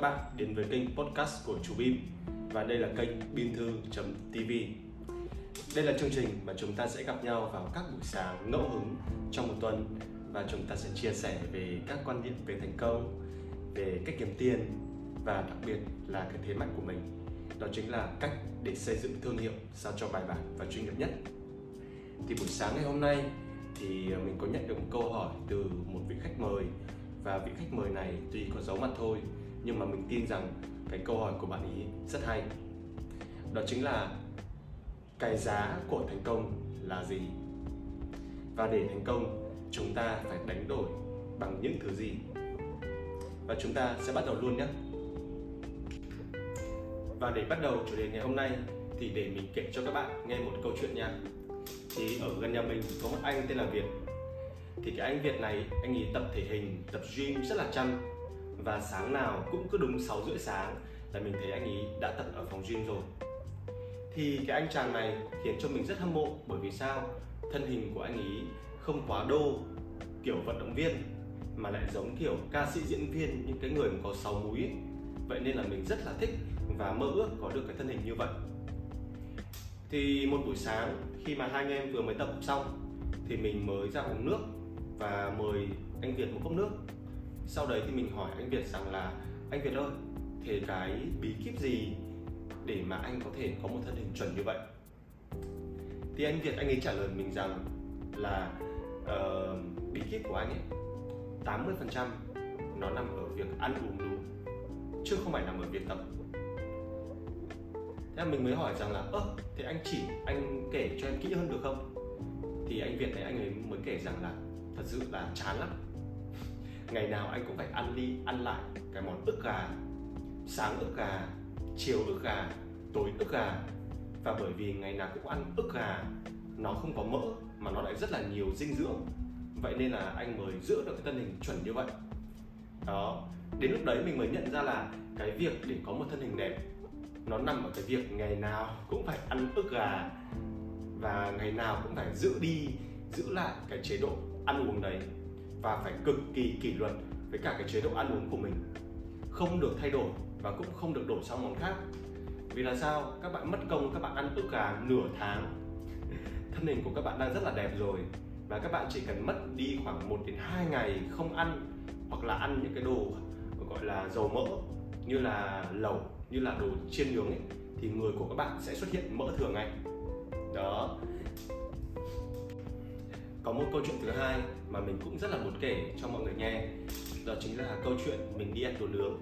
các bạn đến với kênh podcast của chú Bim và đây là kênh bimthu.tv. Đây là chương trình mà chúng ta sẽ gặp nhau vào các buổi sáng ngẫu hứng trong một tuần và chúng ta sẽ chia sẻ về các quan điểm về thành công, về cách kiếm tiền và đặc biệt là cái thế mạnh của mình. Đó chính là cách để xây dựng thương hiệu sao cho bài bản và chuyên nghiệp nhất. Thì buổi sáng ngày hôm nay thì mình có nhận được một câu hỏi từ một vị khách mời và vị khách mời này tuy có giấu mặt thôi nhưng mà mình tin rằng cái câu hỏi của bạn ý rất hay. Đó chính là cái giá của thành công là gì? Và để thành công, chúng ta phải đánh đổi bằng những thứ gì? Và chúng ta sẽ bắt đầu luôn nhé. Và để bắt đầu chủ đề ngày hôm nay thì để mình kể cho các bạn nghe một câu chuyện nha. Thì ở gần nhà mình có một anh tên là Việt. Thì cái anh Việt này, anh ấy tập thể hình, tập gym rất là chăm và sáng nào cũng cứ đúng 6 rưỡi sáng là mình thấy anh ấy đã tập ở phòng gym rồi. Thì cái anh chàng này khiến cho mình rất hâm mộ, bởi vì sao? Thân hình của anh ấy không quá đô, kiểu vận động viên, mà lại giống kiểu ca sĩ diễn viên, những cái người mà có sáu múi ấy. vậy nên là mình rất là thích và mơ ước có được cái thân hình như vậy. Thì một buổi sáng, khi mà hai anh em vừa mới tập xong, thì mình mới ra uống nước và mời anh Việt một cốc nước sau đấy thì mình hỏi anh Việt rằng là anh Việt ơi thế cái bí kíp gì để mà anh có thể có một thân hình chuẩn như vậy? Thì anh Việt anh ấy trả lời mình rằng là uh, bí kíp của anh ấy 80% nó nằm ở việc ăn uống đúng chứ không phải nằm ở việc tập. Thế là mình mới hỏi rằng là ơ thế anh chỉ anh kể cho em kỹ hơn được không? Thì anh Việt này anh ấy mới kể rằng là thật sự là chán lắm ngày nào anh cũng phải ăn đi, ăn lại. Cái món ức gà, sáng ức gà, chiều ức gà, tối ức gà. Và bởi vì ngày nào cũng ăn ức gà, nó không có mỡ mà nó lại rất là nhiều dinh dưỡng. Vậy nên là anh mới giữ được cái thân hình chuẩn như vậy. Đó. Đến lúc đấy mình mới nhận ra là cái việc để có một thân hình đẹp, nó nằm ở cái việc ngày nào cũng phải ăn ức gà. Và ngày nào cũng phải giữ đi, giữ lại cái chế độ ăn uống đấy và phải cực kỳ kỷ luật với cả cái chế độ ăn uống của mình. Không được thay đổi và cũng không được đổi sang món khác. Vì là sao? Các bạn mất công, các bạn ăn ức gà nửa tháng. Thân hình của các bạn đang rất là đẹp rồi và các bạn chỉ cần mất đi khoảng 1 đến 2 ngày không ăn hoặc là ăn những cái đồ gọi là dầu mỡ như là lẩu, như là đồ chiên nướng ấy, thì người của các bạn sẽ xuất hiện mỡ thừa ngay. Đó có một câu chuyện thứ hai mà mình cũng rất là muốn kể cho mọi người nghe. Đó chính là câu chuyện mình đi ăn đồ nướng.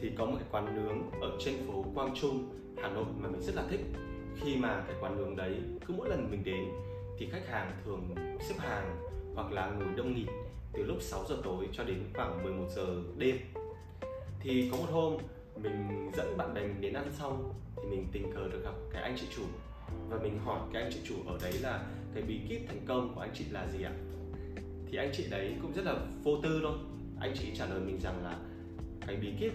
Thì có một cái quán nướng ở trên phố Quang Trung, Hà Nội mà mình rất là thích. Khi mà cái quán nướng đấy, cứ mỗi lần mình đến thì khách hàng thường xếp hàng hoặc là ngồi đông nghịt từ lúc 6 giờ tối cho đến khoảng 11 giờ đêm. Thì có một hôm, mình dẫn bạn bè mình đến ăn xong thì mình tình cờ được gặp cái anh chị chủ. Và mình hỏi cái anh chị chủ ở đấy là cái bí kíp thành công của anh chị là gì ạ? Thì anh chị đấy cũng rất là vô tư thôi. Anh chị trả lời mình rằng là cái bí kíp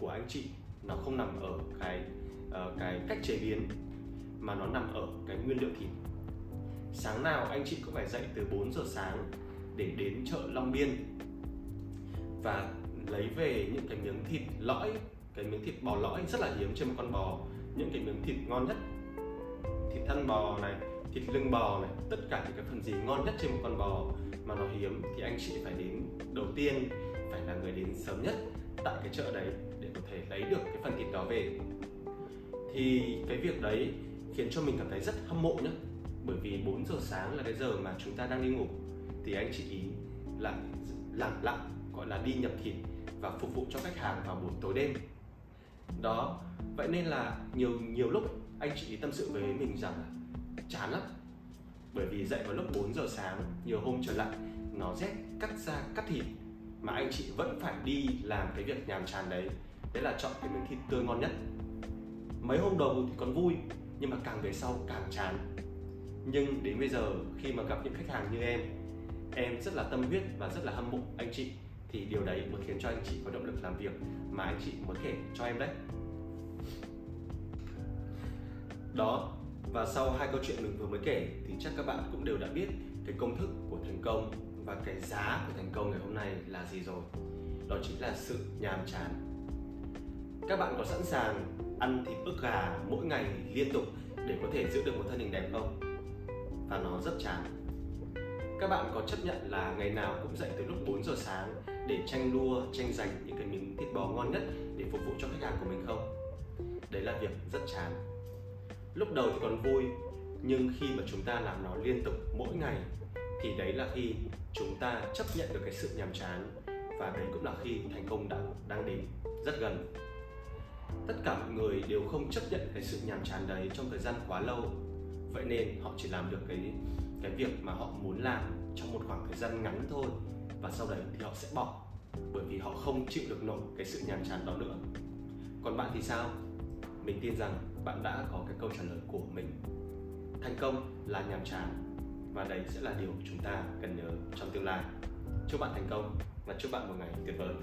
của anh chị nó không nằm ở cái uh, cái cách chế biến mà nó nằm ở cái nguyên liệu thịt. Sáng nào anh chị cũng phải dậy từ 4 giờ sáng để đến chợ Long Biên và lấy về những cái miếng thịt lõi cái miếng thịt bò lõi rất là hiếm trên một con bò. Những cái miếng thịt ngon nhất thịt thân bò này thịt lưng bò này, tất cả những cái phần gì ngon nhất trên một con bò mà nó hiếm thì anh chị phải đến đầu tiên, phải là người đến sớm nhất tại cái chợ đấy để có thể lấy được cái phần thịt đó về. Thì cái việc đấy khiến cho mình cảm thấy rất hâm mộ nhá. Bởi vì 4 giờ sáng là cái giờ mà chúng ta đang đi ngủ, thì anh chị ý là lặng lặng, gọi là đi nhập thịt và phục vụ cho khách hàng vào buổi tối đêm. Đó, vậy nên là nhiều nhiều lúc anh chị tâm sự với mình rằng là chán lắm. Bởi vì dậy vào lúc 4 giờ sáng, nhiều hôm trở lại, nó rét, cắt da, cắt thịt, mà anh chị vẫn phải đi làm cái việc nhàm chán đấy. Đấy là chọn cái miếng thịt tươi ngon nhất. Mấy hôm đầu thì còn vui, nhưng mà càng về sau càng chán. Nhưng đến bây giờ, khi mà gặp những khách hàng như em em rất là tâm huyết và rất là hâm mộ anh chị, thì điều đấy mới khiến cho anh chị có động lực làm việc mà anh chị muốn kể cho em đấy. Đó và sau hai câu chuyện mình vừa mới kể, thì chắc các bạn cũng đều đã biết cái công thức của thành công và cái giá của thành công ngày hôm nay là gì rồi. Đó chính là sự nhàm chán. Các bạn có sẵn sàng ăn thịt ức gà mỗi ngày liên tục để có thể giữ được một thân hình đẹp không? Và nó rất chán. Các bạn có chấp nhận là ngày nào cũng dậy từ lúc 4 giờ sáng để tranh đua, tranh giành những cái miếng thịt bò ngon nhất để phục vụ cho khách hàng của mình không? Đấy là việc rất chán lúc đầu thì còn vui, nhưng khi mà chúng ta làm nó liên tục mỗi ngày, thì đấy là khi chúng ta chấp nhận được cái sự nhàm chán và đấy cũng là khi thành công đã, đang đến rất gần. Tất cả mọi người đều không chấp nhận cái sự nhàm chán đấy trong thời gian quá lâu. Vậy nên họ chỉ làm được cái cái việc mà họ muốn làm trong một khoảng thời gian ngắn thôi và sau đấy thì họ sẽ bỏ, bởi vì họ không chịu được nổi cái sự nhàm chán đó nữa. Còn bạn thì sao? Mình tin rằng bạn đã có cái câu trả lời của mình. Thành công là nhàm chán, và đấy sẽ là điều chúng ta cần nhớ trong tương lai. Chúc bạn thành công và chúc bạn một ngày tuyệt vời.